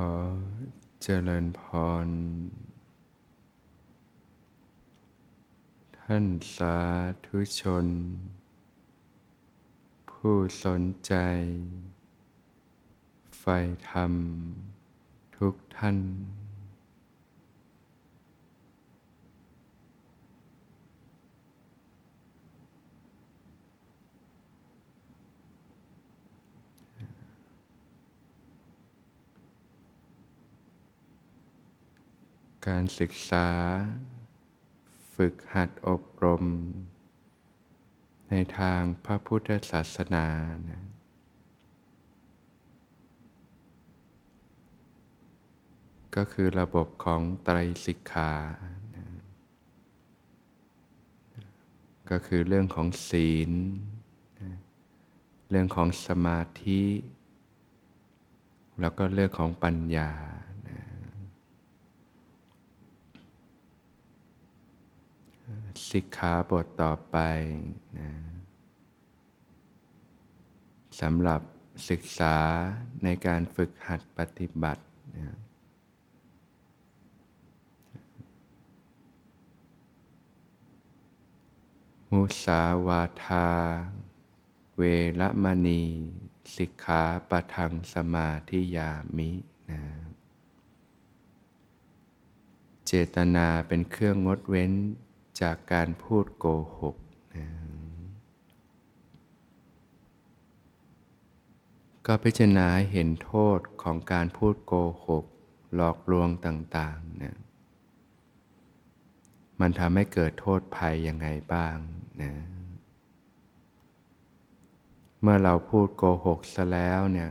ขอเจริญพร ท่านสาธุชน ผู้สนใจ ไฟธรรม ทุกท่าน การศึกษา ฝึกหัดอบรม ในทางพระพุทธศาสนานะก็คือระบบของไตรสิกขานะก็คือเรื่องของศีลนะเรื่องของสมาธิ แล้วก็เรื่องของปัญญานะ สิกขาบทต่อไปนะสำหรับศึกษาในการฝึกหัดปฏิบัตินะมุสาวาทา เวรมณี สิกขาปะทังสมาธิยามินะเจตนาเป็นเครื่องงดเว้น จากการพูดโกหกนะก็พิจารณาเห็นโทษของการพูดโกหก หลอกลวงต่างๆนะมันทำให้เกิดโทษภัยยังไงบ้างนะเมื่อเราพูดโกหกซะแล้วเนี่ย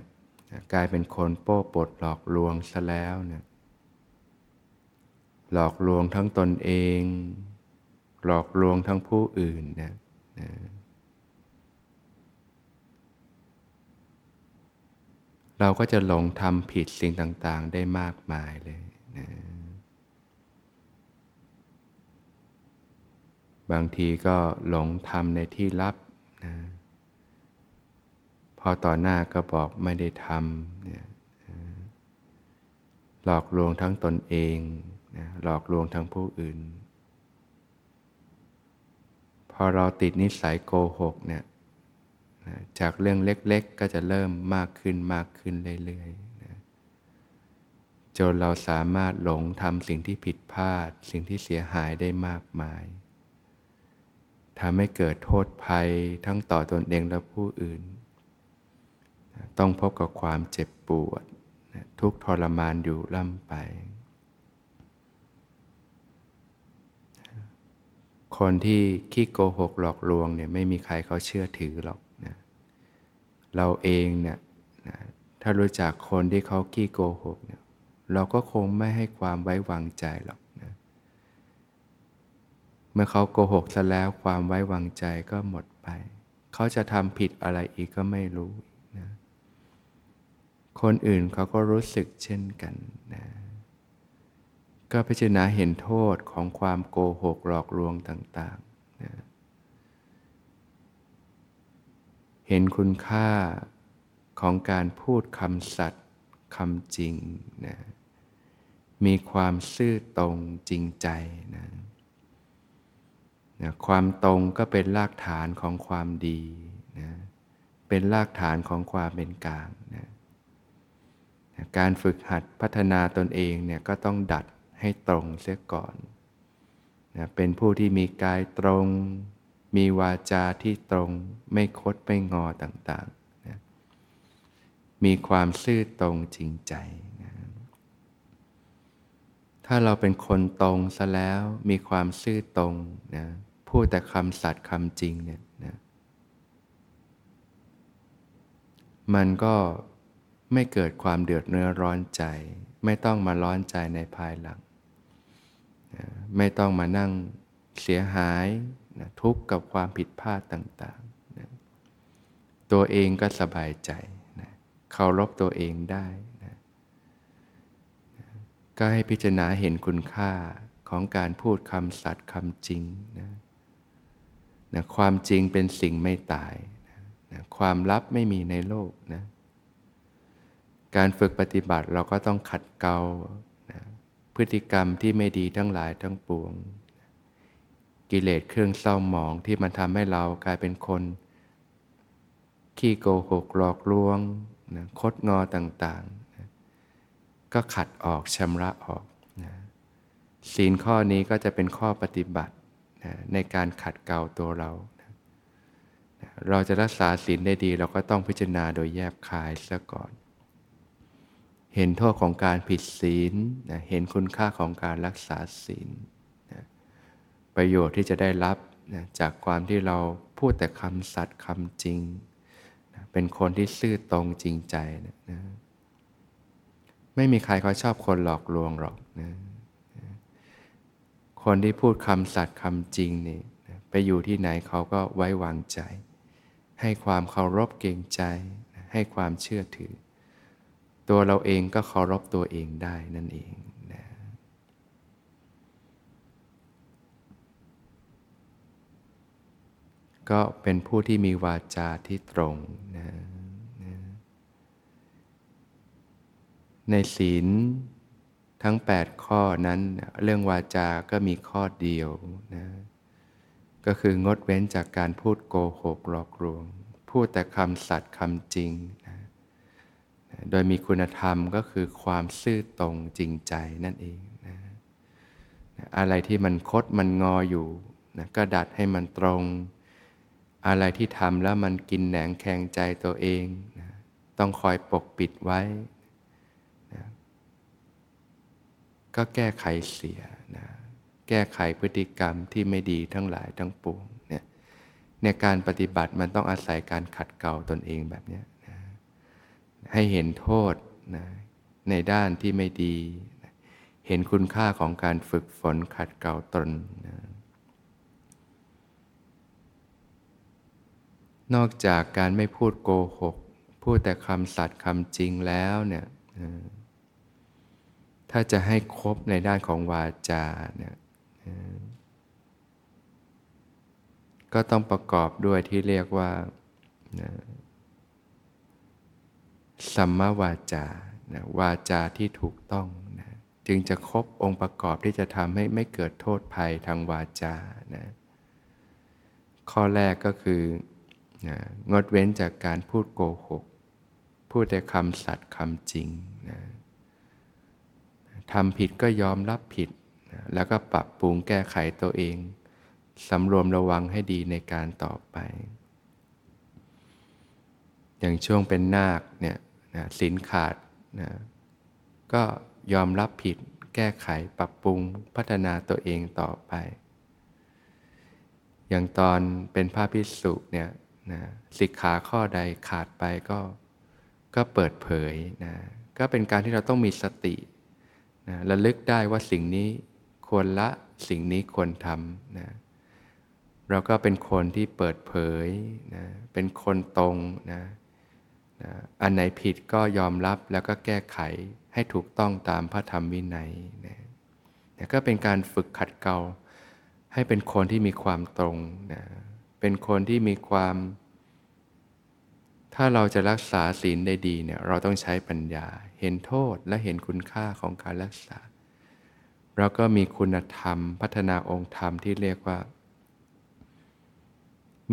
กลายเป็นคนโป้ปดหลอกลวงซะแล้วเนี่ยหลอกลวงทั้งตนเอง หลอกลวงทั้งผู้อื่นนะนะเราก็จะหลงทำผิดสิ่งต่าง ๆ ได้มากมายเลยนะบางทีก็หลงทำในที่ลับนะพอต่อหน้าก็บอกไม่ได้ทำเนี่ยหลอกลวงทั้งตนเองนะหลอกลวงทั้งผู้อื่น พอเราติดนิสัยโกหกเนี่ยนะจากเรื่องเล็กๆ ก็จะเริ่มมากขึ้นมากขึ้นเรื่อยๆนะจนเราสามารถหลงทำสิ่งที่ผิดพลาด สิ่งที่เสียหายได้มากมายทำให้เกิดโทษภัยทั้งต่อตนเองและผู้อื่น ต้องพบกับความเจ็บปวด ทุกทรมานอยู่ล่ำไป คนที่ขี้โกหกหลอกลวงเนี่ยไม่มีใครเขาเชื่อถือหรอกนะเราเองเนี่ยนะถ้ารู้จักคนที่เขาขี้โกหกเนี่ยเราก็คงไม่ให้ความไว้วางใจหรอกนะเมื่อเขาโกหกซะแล้วความไว้วางใจก็หมดไป เขาจะทำผิดอะไรอีกก็ไม่รู้นะคนอื่นเขาก็รู้สึกเช่นกันนะ ก็พิจารณาเห็นโทษของความโกหกหลอกลวงต่างๆนะเห็นคุณค่าของการพูดคำสัตย์คำจริงนะมีความซื่อตรงจริงใจนะนะความตรงก็เป็นรากฐานของความดีนะเป็นรากฐานของความเป็นกลางนะนะการฝึกหัดพัฒนาตนเองเนี่ยก็ต้องดัด ให้ตรงเสียก่อนนะเป็นผู้ที่มีกายตรง มีวาจาที่ตรง ไม่คดไม่งอต่างๆนะมีความซื่อตรงจริงใจนะถ้าเราเป็นคนตรงซะแล้วมีความซื่อตรงนะพูดแต่คำสัตย์คำจริงเนี่ยนะมันก็ไม่เกิดความเดือดเนื้อร้อนใจ ไม่ต้องมาร้อนใจในภายหลัง ไม่ต้องมานั่งเสียหายนะทุกข์กับความผิดพลาดต่างๆนะตัวเองก็สบายใจนะเคารพตัวเองได้นะนะก็ให้พิจารณาเห็นคุณค่าของการพูดคำสัตย์คำจริงนะนะความจริงเป็นสิ่งไม่ตายนะนะความลับไม่มีในโลกนะการฝึกปฏิบัติเราก็ต้องขัดเกลา พฤติกรรมที่ไม่ดีทั้งหลายทั้งปวง กิเลสเครื่องเศร้าหมองที่มันทำให้เรากลายเป็นคน ขี้โกหกหลอกลวงนะคดงอต่างๆนะก็ขัดออกชำระออกนะศีลข้อนี้ก็จะเป็นข้อปฏิบัตินะในการขัดเกลาตัวเรานะเราจะรักษาศีลได้ดี เราก็ต้องพิจารณาโดยแยบคายซะก่อน เห็นโทษของการผิดศีลนะเห็นคุณค่าของการรักษาศีลนะประโยชน์ที่จะได้รับนะจากความที่เราพูดแต่คำสัตย์คำจริงนะเป็นคนที่ซื่อตรงจริงใจนะนะไม่มีใครเขาชอบคนหลอกลวงหรอกนะคนที่พูดคำสัตย์คำจริงนี่นะไปอยู่ที่ไหนเขาก็ไว้วางใจ ให้ความเคารพเกรงใจ ให้ความเชื่อถือ ตัวเราเองก็เคารพตัวเองได้นั่นเองนะก็เป็นผู้ที่มีวาจาที่ตรงนะนะในศีลทั้ง 8 ข้อนั้นเรื่องวาจาก็มีข้อเดียวนะก็คืองดเว้นจากการพูดโกหกหลอกลวง พูดแต่คำสัตย์คำจริง โดยมีคุณธรรมก็คือความซื่อตรงจริงใจนั่นเองนะอะไรที่มันคดมันงออยู่นะก็ดัดให้มันตรง อะไรที่ทำแล้วมันกินแหนงแข็งใจตัวเองนะต้องคอยปกปิดไว้นะก็แก้ไขเสียนะแก้ไขพฤติกรรมที่ไม่ดีทั้งหลายทั้งปวงเนี่ยในการปฏิบัติมันต้องอาศัยการขัดเกลาตนเองแบบนี้ ให้เห็นโทษนะในด้านที่ไม่ดี เห็นคุณค่าของการฝึกฝนขัดเกลาตนนะนอกจากการไม่พูดโกหก พูดแต่คำสัตย์คำจริงแล้วเนี่ยถ้าจะให้ครบในด้านของวาจาเนี่ยก็ต้องประกอบด้วยที่เรียกว่า สัมมาวาจานะวาจาที่ถูกต้องนะจึงจะครบองค์ประกอบที่จะทำให้ไม่เกิดโทษภัยทางวาจานะข้อแรกก็คือนะงดเว้นจากการพูดโกหก พูดแต่คำสัตย์คำจริงนะทำผิดก็ยอมรับผิดนะแล้วก็ปรับปรุงแก้ไขตัวเองสำรวมระวังให้ดีในการต่อไป อย่างช่วงเป็นนาคเนี่ย นะสินขาดนะก็ยอมรับผิด แก้ไขปรับปรุงพัฒนาตัวเองต่อไป อย่างตอนเป็นพระพิสุเนี่ยนะสิกขาข้อใดขาดไปก็ก็เปิดเผยนะก็เป็นการที่เราต้องมีสตินะระลึกได้ว่าสิ่งนี้ควรละสิ่งนี้ควรทำนะเราก็เป็นคนที่เปิดเผยนะเป็นคนตรงนะ อันไหนผิดก็ยอมรับแล้วก็แก้ไขให้ถูกต้องตามพระธรรมวินัยนะนะก็เป็นการฝึกขัดเกลาให้เป็นคนที่มีความตรงนะเป็นคนที่มีความ ถ้าเราจะรักษาศีลได้ดีเนี่ยเราต้องใช้ปัญญา เห็นโทษและเห็นคุณค่าของการรักษา เราก็มีคุณธรรม พัฒนาองค์ธรรมที่เรียกว่า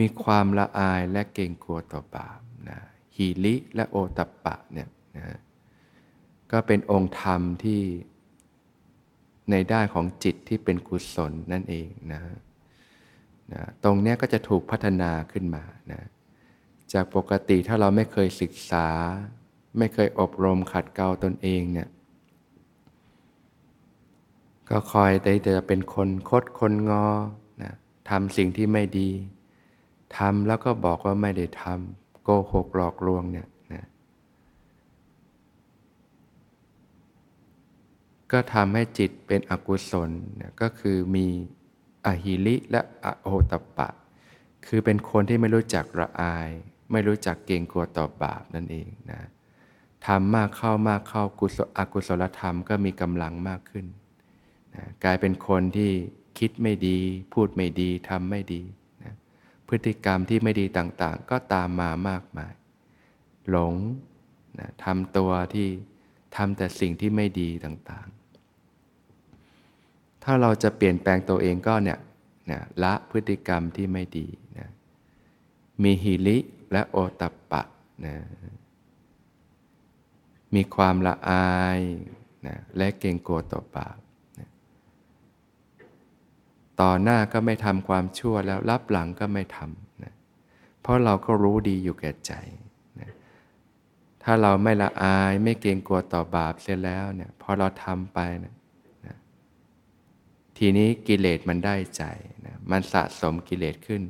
มีความละอายและเกรงกลัวต่อบาปนะ ฮีริและโอตัปปะเนี่ยนะก็เป็นองค์ธรรมที่ในด้านของจิตที่เป็นกุศลนั่นเองนะนะตรงนี้ก็จะถูกพัฒนาขึ้นมานะจากปกติถ้าเราไม่เคยศึกษา ไม่เคยอบรมขัดเกลาตนเองเนี่ยก็คอยแต่จะเป็นคนคดคนงอนะทำสิ่งที่ไม่ดีทำแล้วก็บอกว่าไม่ได้ทำ กหกหลอกลวงเนี่ยนะก็ทำให้จิตเป็นอกุศลนะก็คือมีอหิริและอโหตปะ คือเป็นคนที่ไม่รู้จักระอาย ไม่รู้จักเกรงกลัวต่อบาปนั่นเองนะทำมากเข้ามากเข้ากุศลอกุศลธรรมก็มีกำลังมากขึ้นนะกลายเป็นคนที่คิดไม่ดี พูดไม่ดีทำไม่ดี พฤติกรรมที่ไม่ดีต่างๆ ก็ตามมามากมาย หลงนะทำตัวที่ทำแต่สิ่งที่ไม่ดีต่างๆ ถ้าเราจะเปลี่ยนแปลงตัวเองก็เนี่ยนะละพฤติกรรมที่ไม่ดีนะมีหิริและโอตัปปะนะมีความละอายนะและเกรงกลัวต่อบาป ต่อหน้าก็ไม่ทำความชั่วแล้วรับหลังก็ไม่ทำนะเพราะเราก็รู้ดีอยู่แก่ใจนะถ้าเราไม่ละอายไม่เกรงกลัวต่อบาปเสียแล้วเนี่ยพอเราทำไปนะนะทีนี้กิเลสมันได้ใจนะมันสะสมกิเลสขึ้น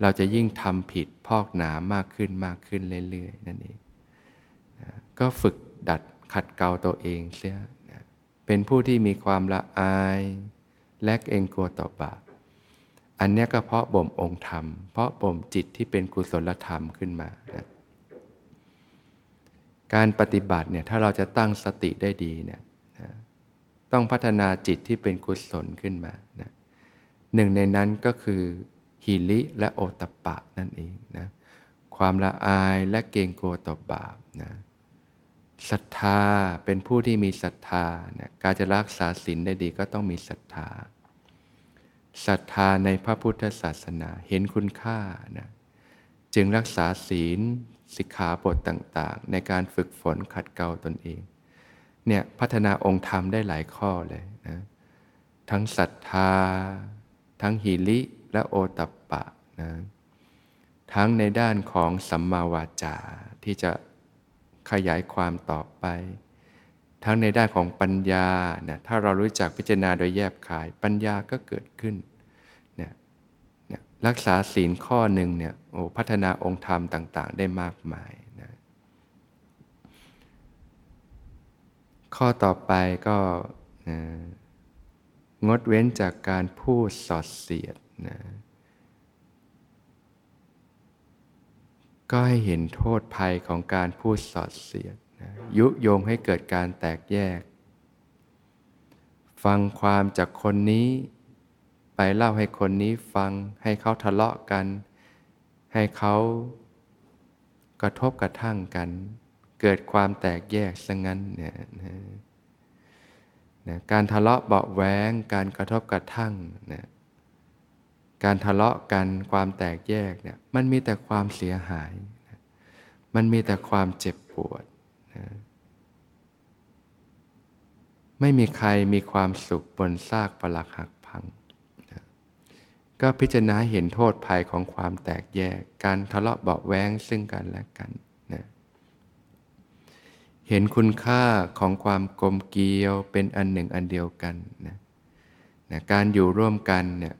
เราจะยิ่งทำผิดพอกหนามากขึ้นมากขึ้นเรื่อยๆนั่นเองนะก็ฝึกดัดขัดเกลาตัวเองเสียนะเป็นผู้ที่มีความละอาย และเองกลัวต่อบาป อันนี้ก็เพราะบ่มองค์ธรรม เพราะบ่มจิตที่เป็นกุศลธรรมขึ้นมานะการปฏิบัติเนี่ยถ้าเราจะตั้งสติได้ดีเนี่ยนะต้องพัฒนาจิตที่เป็นกุศลขึ้นมานะหนึ่งในนั้นก็คือหิริและโอตปะนั่นเองนะความละอายและเกรงกลัวต่อบาปนะ ศรัทธาเป็นผู้ที่มีศรัทธาเนะการจะรักษาศีลได้ดีก็ต้องมีศรัทธาศรัทธาในพระพุทธศาสนาเห็นคุณค่านะจึงรักษาศีลสิกขาบทต่างๆ ในการฝึกฝนขัดเกลาตนเองเนี่ยพัฒนาองค์ธรรมได้หลายข้อเลยนะทั้งศรัทธา ทั้งหิริและโอตัปปะนะทั้งในด้านของสัมมาวาจาที่จะ ขยายความต่อไป ทั้งในด้านของปัญญาเนี่ยถ้าเรารู้จักพิจารณาโดยแยบขาย ปัญญาก็เกิดขึ้นเนี่ยเนี่ยรักษาศีลข้อหนึ่งเนี่ยโอ้พัฒนาองค์ธรรมต่าง ๆ ได้มากมายนะข้อต่อไปก็นะงดเว้นจากการพูดสอดเสียดนะ ก็ให้เห็นโทษภัยของการพูดสอดเสียดนะยุโยงให้เกิดการแตกแยก ฟังความจากคนนี้ ไปเล่าให้คนนี้ฟังให้เขาทะเลาะกัน ให้เขากระทบกระทั่งกัน เกิดความแตกแยกซะงั้นเนี่ยนะนะการทะเลาะเบาแหวงการกระทบกระทั่งนะ การทะเลาะกันความแตกแยกเนี่ยมันมีแต่ความเสียหาย มันมีแต่ความเจ็บปวดนะไม่มีใครมีความสุขบนซากปลักหักพังนะก็พิจารณาเห็นโทษภัยของความแตกแยก การทะเลาะเบาแวงซึ่งกันและกันนะเห็นคุณค่าของความกลมเกลียวเป็นอันหนึ่งอันเดียวกันนะนะการอยู่ร่วมกันเนี่ย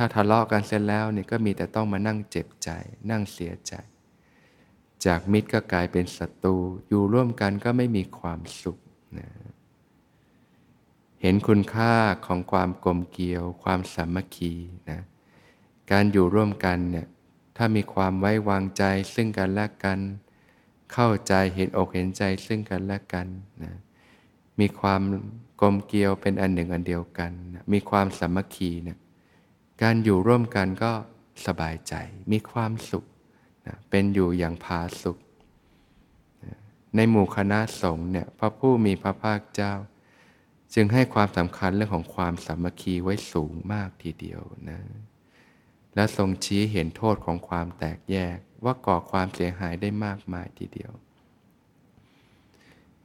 ถ้าทะเลาะกันเสร็จแล้วเนี่ยก็มีแต่ต้องมานั่งเจ็บใจ นั่งเสียใจ จากมิตรก็กลายเป็นศัตรูอยู่ร่วมกันก็ไม่มีความสุขนะเห็นคุณค่าของความกลมเกลียว ความสามัคคีนะการอยู่ร่วมกันเนี่ยถ้ามีความไว้วางใจซึ่งกันและกัน เข้าใจเห็นอกเห็นใจซึ่งกันและกันนะมีความกลมเกลียวเป็นอันหนึ่งอันเดียวกันนะมีความสามัคคีเนะี่ย การอยู่ร่วมกันก็สบายใจ มีความสุขนะเป็นอยู่อย่างพาสุขนะในหมู่คณะสงฆ์เนี่ยพระผู้มีพระภาคเจ้า จึงให้ความสำคัญเรื่องของความสามัคคีไว้สูงมากทีเดียวนะและทรงชี้เห็นโทษของความแตกแยกว่าก่อความเสียหายได้มากมายทีเดียว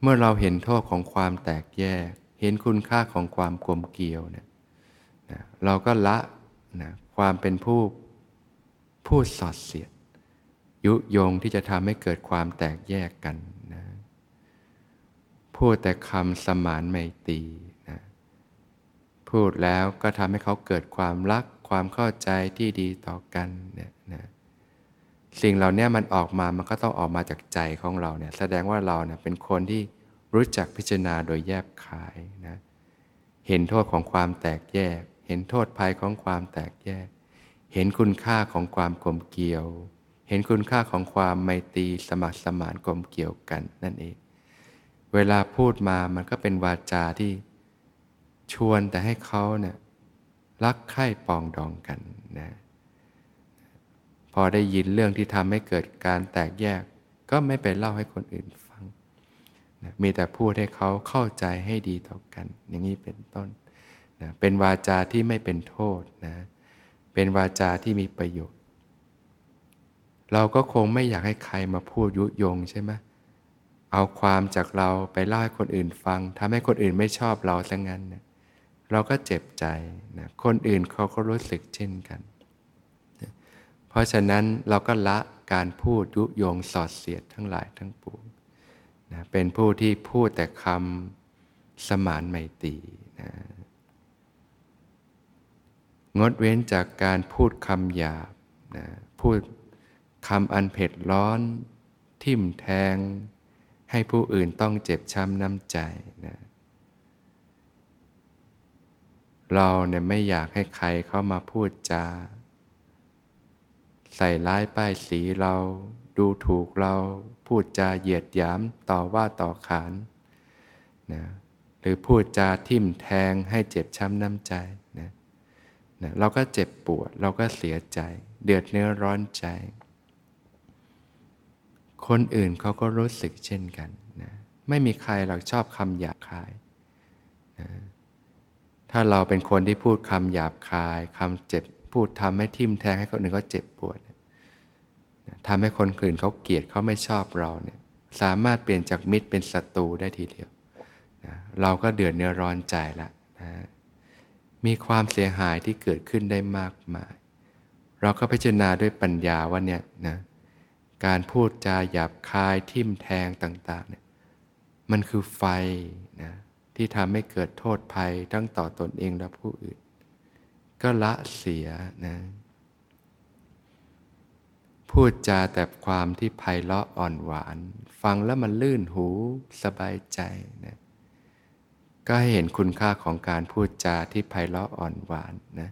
เมื่อเราเห็นโทษของความแตกแยก เห็นคุณค่าของความกลมเกลียวเนี่ยนะเราก็ละ นะความเป็นผู้พูดสอดเสียด ยุยงที่จะทำให้เกิดความแตกแยกกันนะพูดแต่คำสมานไมตรีนะพูดแล้วก็ทำให้เขาเกิดความรักความเข้าใจที่ดีต่อกันเนี่ยนะสิ่งเหล่านี้มันออกมามันก็ต้องออกมาจากใจของเราเนี่ยแสดงว่าเราเนี่ยเป็นคนที่รู้จักพิจารณาโดยแยบขายนะเห็นโทษของความแตกแยก เห็นโทษภัยของความแตกแยก เห็นคุณค่าของความกลมเกลียว เห็นคุณค่าของความไมตรีสมัครสมานกลมเกี่ยวกันนั่นเอง เวลาพูดมามันก็เป็นวาจาที่ชวนแต่ให้เขาเนี่ยรักใคร่ปองดองกันนะพอได้ยินเรื่องที่ทำให้เกิดการแตกแยกก็ก็ไม่ไปเล่าให้คนอื่นฟังนะมีแต่พูดให้เขาเข้าใจให้ดีต่อกัน อย่างนี้เป็นต้น นะเป็นวาจาที่ไม่เป็นโทษนะเป็นวาจาที่มีประโยชน์ เราก็คงไม่อยากให้ใครมาพูดยุยงใช่ไหมเอาความจากเราไปเล่าให้คนอื่นฟังทำให้คนอื่นไม่ชอบเราซะงั้นนะเราก็เจ็บใจนะคนอื่นเขาก็รู้สึกเช่นกันนะเพราะฉะนั้นเราก็ละการพูดยุยงสอดเสียดทั้งหลายทั้งปวงนะเป็นผู้ที่พูดแต่คำสมานไมตรีนะ งดเว้นจากการพูดคำหยาบนะพูดคำอันเผ็ดร้อน ทิ่มแทง ให้ผู้อื่นต้องเจ็บช้ำน้ำใจนะเราเนี่ยไม่อยากให้ใครเข้ามาพูดจา ใส่ร้ายป้ายสีเรา ดูถูกเราพูดจาเหยียดหยามต่อว่าต่อขานนะหรือพูดจาทิ่มแทงให้เจ็บช้ำน้ำใจ นะเราก็เจ็บปวด เราก็เสียใจ เดือดเนื้อร้อนใจ คนอื่นเขาก็รู้สึกเช่นกันนะไม่มีใครหรอกชอบคำหยาบคายนะถ้าเราเป็นคนที่พูดคำหยาบคายคำเจ็บพูดทำให้ทิ่มแทงให้คนอื่นเขาเจ็บปวดทำให้คนอื่นเขาเกลียดเขาไม่ชอบเราเนี่ยสามารถเปลี่ยนจากมิตรเป็นศัตรูได้ทีเดียวนะเราก็เดือดเนื้อร้อนใจละนะ มีความเสียหายที่เกิดขึ้นได้มากมาย เราก็พิจารณาด้วยปัญญาว่าเนี่ยนะการพูดจาหยาบคายทิ่มแทงต่างๆเนี่ยมันคือไฟนะที่ทำให้เกิดโทษภัยทั้งต่อตนเองและผู้อื่น ก็ละเสียนะพูดจาแต่ความที่ไพเราะอ่อนหวาน ฟังแล้วมันลื่นหูสบายใจนะ ก็ให้เห็นคุณค่าของการพูดจาที่ไพเราะอ่อนหวานนะ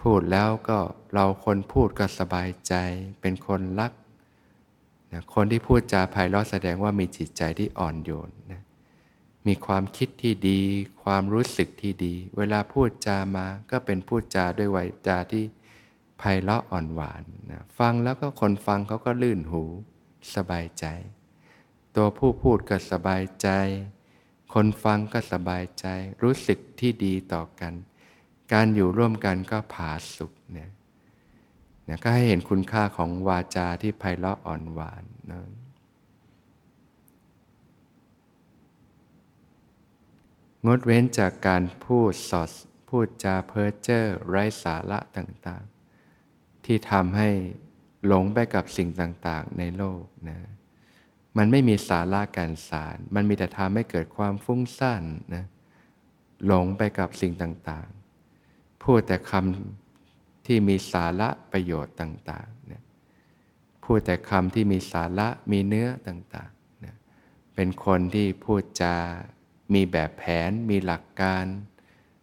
พูดแล้วก็เราคนพูดก็สบายใจ เป็นคนรักนะคนที่พูดจาไพเราะแสดงว่ามีจิตใจที่อ่อนโยนนะมีความคิดที่ดี ความรู้สึกที่ดี เวลาพูดจามาก็เป็นพูดจาด้วยวาจาที่ไพเราะอ่อนหวานนะฟังแล้วก็คนฟังเขาก็ลื่นหู สบายใจ ตัวผู้พูดก็สบายใจ คนฟังก็สบายใจ รู้สึกที่ดีต่อกัน การอยู่ร่วมกันก็ผาสุกเนี่ยนะก็ให้เห็นคุณค่าของวาจาที่ไพเราะอ่อนหวานนะงดเว้นจากการพูดสอดพูดจาเพ้อเจ้อไร้สาระต่างๆ ที่ทำให้หลงไปกับสิ่งต่างๆ ในโลกนะ มันไม่มีสาระการสาร มันมีแต่ทำให้เกิดความฟุ้งซ่านนะหลงไปกับสิ่งต่างๆ พูดแต่คำที่มีสาระประโยชน์ต่างๆนะพูดแต่คำที่มีสาระมีเนื้อต่างๆนะเป็นคนที่พูดจา มีแบบแผน มีหลักการ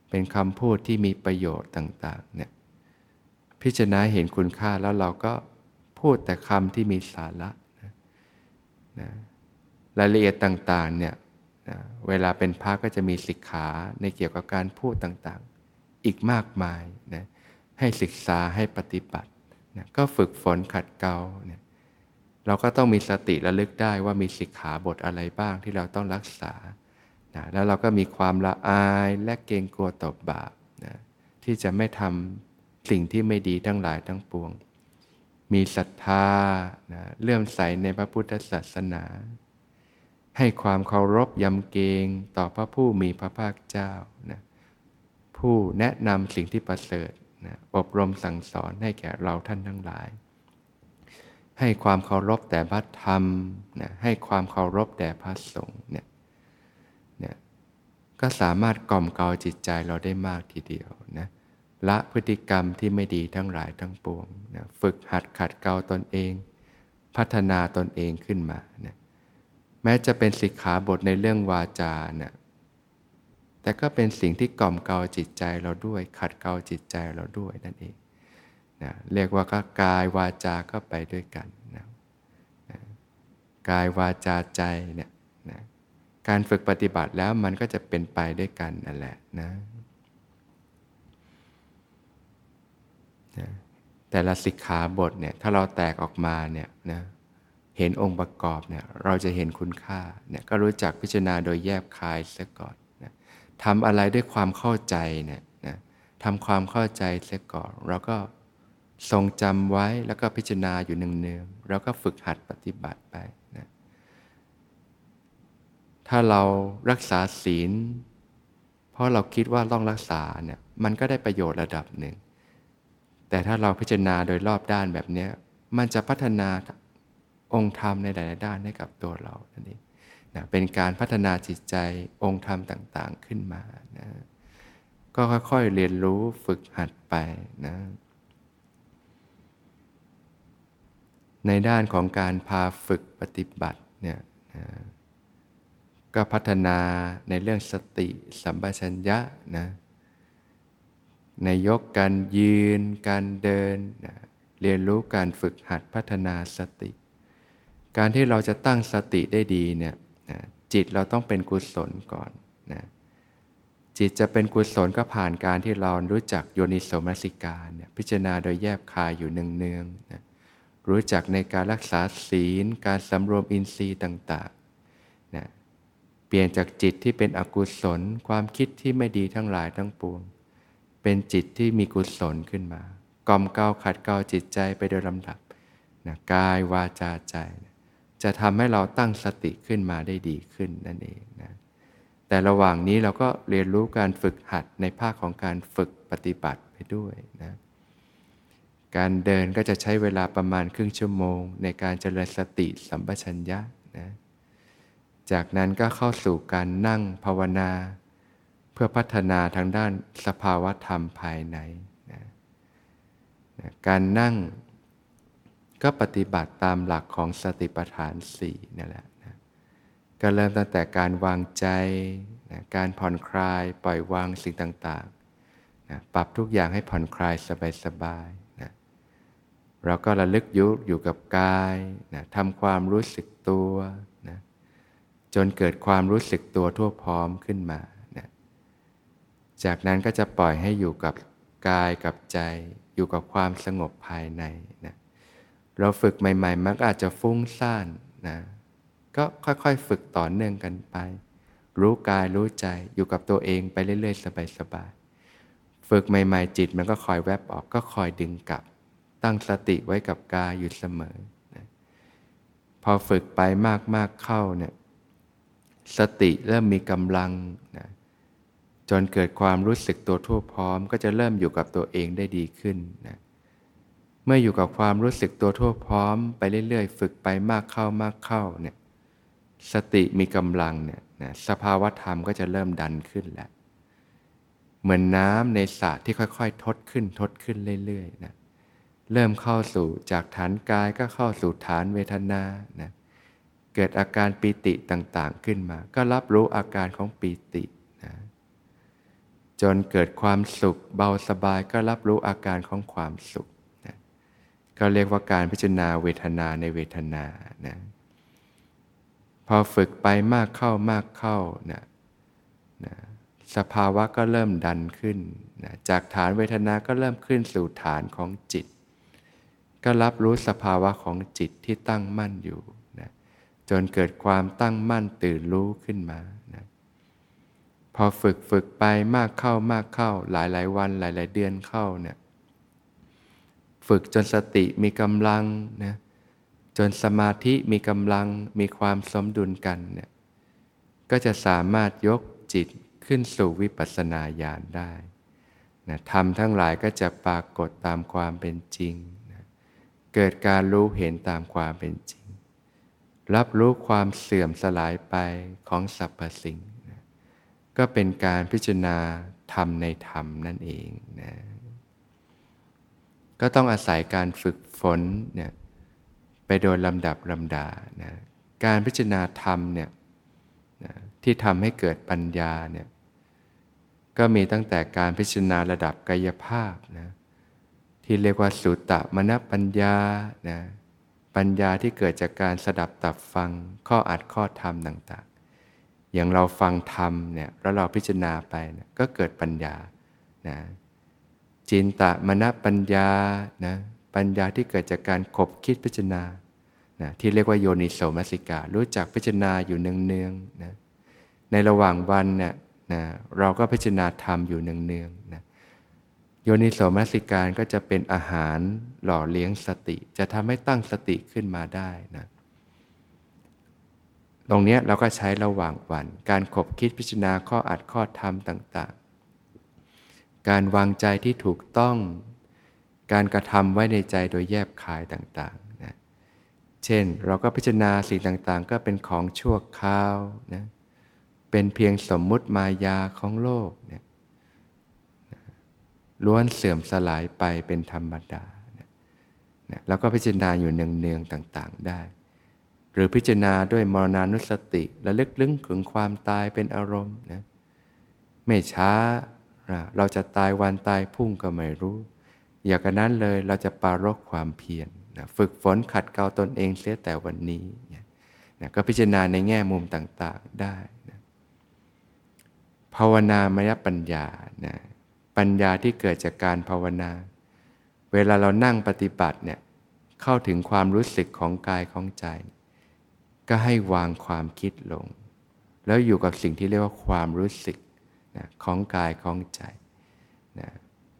เป็นคำพูดที่มีประโยชน์ต่างๆ เนี่ย พิจารณาเห็นคุณค่าแล้วเราก็พูดแต่คำที่มีสาระ นะรายละเอียดต่างๆเนี่ยนะเวลาเป็นพระก็จะมีสิกขาในเกี่ยวกับการพูดต่างๆ อีกมากมายนะให้ศึกษาให้ปฏิบัตินะก็ฝึกฝนขัดเกลาเนี่ยเราก็ต้องมีสติระลึกได้ว่ามีสิกขาบทอะไรบ้างที่เราต้องรักษานะแล้วเราก็มีความละอายและเกรงกลัวต่อบาปนะที่จะไม่ทำสิ่งที่ไม่ดีทั้งหลายทั้งปวง มีศรัทธานะเลื่อมใสในพระพุทธศาสนา ให้ความเคารพยำเกรงต่อพระผู้มีพระภาคเจ้านะผู้แนะนำสิ่งที่ประเสริฐนะอบรมสั่งสอนให้แก่เราท่านทั้งหลาย ให้ความเคารพแต่พระธรรมนะให้ความเคารพแด่พระสงฆ์เนี่ยก็สามารถกล่อมเกลาจิตใจเราได้มากทีเดียวนะ ละพฤติกรรมที่ไม่ดีทั้งหลายทั้งปวงนะฝึกหัดขัดเกลาตนเอง พัฒนาตนเองขึ้นมานะแม้จะเป็นสิกขาบทในเรื่องวาจานะแต่ก็เป็นสิ่งที่กล่อมเกลาจิตใจเราด้วย ขัดเกลาจิตใจเราด้วยนั่นเองนะเรียกว่าก็กายวาจาก็ไปด้วยกันนะนะกายวาจาใจเนี่ยนะการฝึกปฏิบัติแล้วมันก็จะเป็นไปด้วยกันนั่นแหละนะ นะแต่ละสิกขาบทเนี่ยถ้าเราแตกออกมาเนี่ยนะเห็นองค์ประกอบเนี่ยเราจะเห็นคุณค่าเนี่ยก็รู้จักพิจารณาโดยแยบคายเสียก่อนนะทำอะไรด้วยความเข้าใจเนี่ยนะทำความเข้าใจเสียก่อนเราก็ทรงจำไว้แล้วก็พิจารณาอยู่เนืองๆแล้วก็ฝึกหัดปฏิบัติไปนะถ้าเรารักษาศีล เพราะเราคิดว่าต้องรักษาเนี่ยมันก็ได้ประโยชน์ระดับหนึ่ง แต่ถ้าเราพิจารณาโดยรอบด้านแบบนี้มันจะพัฒนาองค์ธรรมในหลาย ๆ ด้านให้กับตัวเรานั่นเองนะเป็นการพัฒนาจิตใจองค์ธรรมต่าง ๆ ขึ้นมานะก็ค่อย ๆ เรียนรู้ฝึกหัดไปนะในด้านของการพาฝึกปฏิบัติเนี่ยนะก็พัฒนาในเรื่องสติสัมปชัญญะนะ ในยกการยืน การเดินนะเรียนรู้การฝึกหัดพัฒนาสติ การที่เราจะตั้งสติได้ดีเนี่ยนะจิตเราต้องเป็นกุศลก่อนนะจิตจะเป็นกุศลก็ผ่านการที่เรารู้จักโยนิโสมนสิการเนี่ยพิจารณาโดยแยบคายอยู่เนืองๆนะรู้จักในการรักษาศีล การสำรวมอินทรีย์ต่างๆนะเปลี่ยนจากจิตที่เป็นอกุศล ความคิดที่ไม่ดีทั้งหลายทั้งปวง เป็นจิตที่มีกุศลขึ้นมากล่อมเกลาขัดเกลาจิตใจไปโดยลำดับนะกายวาจาใจนะจะทำให้เราตั้งสติขึ้นมาได้ดีขึ้นนั่นเองนะแต่ระหว่างนี้เราก็เรียนรู้การฝึกหัดในภาคของการฝึกปฏิบัติไปด้วยนะการเดินก็จะใช้เวลาประมาณครึ่งชั่วโมง ในการเจริญสติสัมปชัญญะนะจากนั้นก็เข้าสู่การนั่งภาวนา เพื่อพัฒนาทางด้านสภาวะธรรมภายในนะนะการนั่งก็ปฏิบัติตามหลักของสติปัฏฐานสี่นั่นแหละนะก็เริ่มตั้งแต่การวางใจนะการผ่อนคลายปล่อยวางสิ่งต่างๆนะปรับทุกอย่างให้ผ่อนคลายสบายๆนะเราก็ระลึกยุอยู่กับกายนะทำความรู้สึกตัวนะจนเกิดความรู้สึกตัวทั่วพร้อมขึ้นมา จากนั้นก็จะปล่อยให้อยู่กับกายกับใจ อยู่กับความสงบภายในนะเราฝึกใหม่ ๆ มันก็อาจจะฟุ้งซ่านนะก็ค่อยๆฝึกต่อเนื่องกันไป รู้กายรู้ใจอยู่กับตัวเองไปเรื่อย ๆ สบายๆฝึกใหม่ ๆ จิตมันก็คอยแวบออกก็คอยดึงกลับ ตั้งสติไว้กับกายอยู่เสมอนะพอฝึกไปมากๆเข้าเนี่ยสติเริ่มมีกำลังนะ จนเกิดความรู้สึกตัวทั่วพร้อม ก็จะเริ่มอยู่กับตัวเองได้ดีขึ้นนะเมื่ออยู่กับความรู้สึกตัวทั่วพร้อม ไปเรื่อยๆ ฝึกไปมากเข้ามากเข้าเนี่ยสติมีกำลังเนี่ยนะสภาวะธรรมก็จะเริ่มดันขึ้นแล้ว เหมือนน้ำในสระที่ค่อยๆ ทดขึ้นทดขึ้นเรื่อยๆนะเริ่มเข้าสู่จากฐานกายก็เข้าสู่ฐานเวทนานะเกิดอาการปีติต่างๆขึ้นมา ก็รับรู้อาการของปีติ จนเกิดความสุขเบาสบายก็รับรู้อาการของความสุขก็เรียกว่าการพิจารณาเวทนาในเวทนานะพอฝึกไปมากเข้ามากเข้านะนะสภาวะก็เริ่มดันขึ้นนะจากฐานเวทนาก็เริ่มขึ้นสู่ฐานของจิต ก็รับรู้สภาวะของจิตที่ตั้งมั่นอยู่นะจนเกิดความตั้งมั่นตื่นรู้ขึ้นมา พอฝึกฝึกไปมากเข้ามากเข้า หลายหลายวันหลายหลายเดือนเข้าเนี่ยฝึกจนสติมีกำลังนะจนสมาธิมีกำลังมีความสมดุลกันเนี่ยก็จะสามารถยกจิตขึ้นสู่วิปัสสนาญาณได้นะธรรมทั้งหลายก็จะปรากฏตามความเป็นจริงนะเกิดการรู้เห็นตามความเป็นจริง รับรู้ความเสื่อมสลายไปของสรรพสิ่ง ก็เป็นการพิจารณาธรรมในธรรมนั่นเองนะก็ต้องอาศัยการฝึกฝนเนี่ยไปโดยลำดับลำดานะการพิจารณาธรรมเนี่ยนะที่ทำให้เกิดปัญญาเนี่ยก็มีตั้งแต่การพิจารณาระดับกายภาพนะที่เรียกว่าสุตตมนปัญญานะปัญญาที่เกิดจากการสดับตับฟังข้ออัดข้อธรรมต่างๆ อย่างเราฟังธรรมเนี่ยแล้วเราพิจารณาไปนะก็เกิดปัญญานะจินตะมณปัญญานะปัญญาที่เกิดจากการขบคิดพิจารณานะที่เรียกว่าโยนิโสมัสิกา รู้จักพิจารณาอยู่เนืองๆนะในระหว่างวันเนี่ยนะเราก็พิจารณาธรรมอยู่เนืองๆนะโยนิโสมัสิการก็จะเป็นอาหารหล่อเลี้ยงสติ จะทำให้ตั้งสติขึ้นมาได้นะ ตรงนี้เราก็ใช้ระหว่างวัน การขบคิดพิจารณาข้ออัดข้อธรรมต่าง ๆ การวางใจที่ถูกต้อง การกระทำไว้ในใจโดยแยบคายต่างๆนะเช่นเราก็พิจารณาสิ่งต่างๆ ก็เป็นของชั่วคราวนะเป็นเพียงสมมุติมายาของโลกเนี่ยล้วนเสื่อมสลายไปเป็นธรรมดานะแล้วก็พิจารณาอยู่เนืองๆต่างๆได้ หรือพิจารณาด้วยมรณานุสติและลึกลึงถึงความตายเป็นอารมณ์นะไม่ช้าเราจะตายวันตายพุ่งก็ไม่รู้ อย่างนั้นเลยเราจะปารกความเพียรนะฝึกฝนขัดเกลาตนเองเสียแต่วันนี้นะก็พิจารณาในแง่มุมต่างๆได้นะภาวนามยปัญญานะปัญญาที่เกิดจากการภาวนา เวลาเรานั่งปฏิบัติเนี่ยเข้าถึงความรู้สึกของกายของใจ ก็ให้วางความคิดลง แล้วอยู่กับสิ่งที่เรียกว่าความรู้สึกนะของกายของใจนะ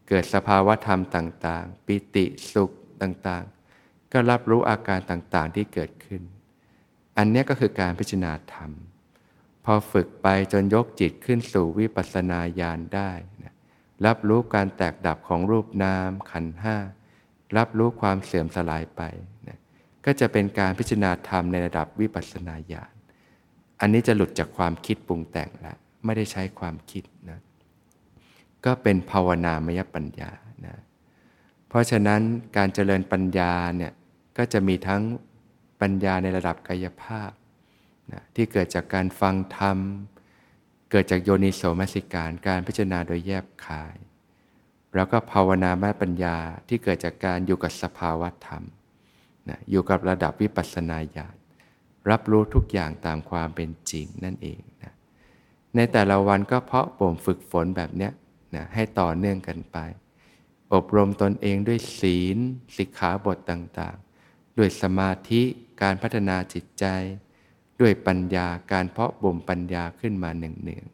เกิดสภาวะธรรมต่างๆ ปิติสุขต่างๆ ก็รับรู้อาการต่างๆที่เกิดขึ้น อันนี้ก็คือการพิจารณาธรรม พอฝึกไปจนยกจิตขึ้นสู่วิปัสสนาญาณได้นะรับรู้การแตกดับของรูปนามขันห้า รับรู้ความเสื่อมสลายไป ก็จะเป็นการพิจารณาธรรมในระดับวิปัสสนาญาณ อันนี้จะหลุดจากความคิดปรุงแต่งแล้วไม่ได้ใช้ความคิดนะ ก็เป็นภาวนามยปัญญานะ เพราะฉะนั้นการเจริญปัญญาเนี่ยก็จะมีทั้งปัญญาในระดับกายภาพนะที่เกิดจากการฟังธรรม เกิดจากโยนิโสมัสิการการพิจารณาโดยแยบคาย แล้วก็ภาวนามปัญญาที่เกิดจากการอยู่กับสภาวะธรรม นะอยู่กับระดับวิปัสสนาญาณรับรู้ทุกอย่างตามความเป็นจริงนั่นเองนะในแต่ละวันก็เพาะบ่มฝึกฝนแบบนี้นะให้ต่อเนื่องกันไป อบรมตนเองด้วยศีลสิกขาบทต่างๆ ด้วยสมาธิการพัฒนาจิตใจ ด้วยปัญญาการเพาะบ่มปัญญาขึ้นมาหนึ่งๆ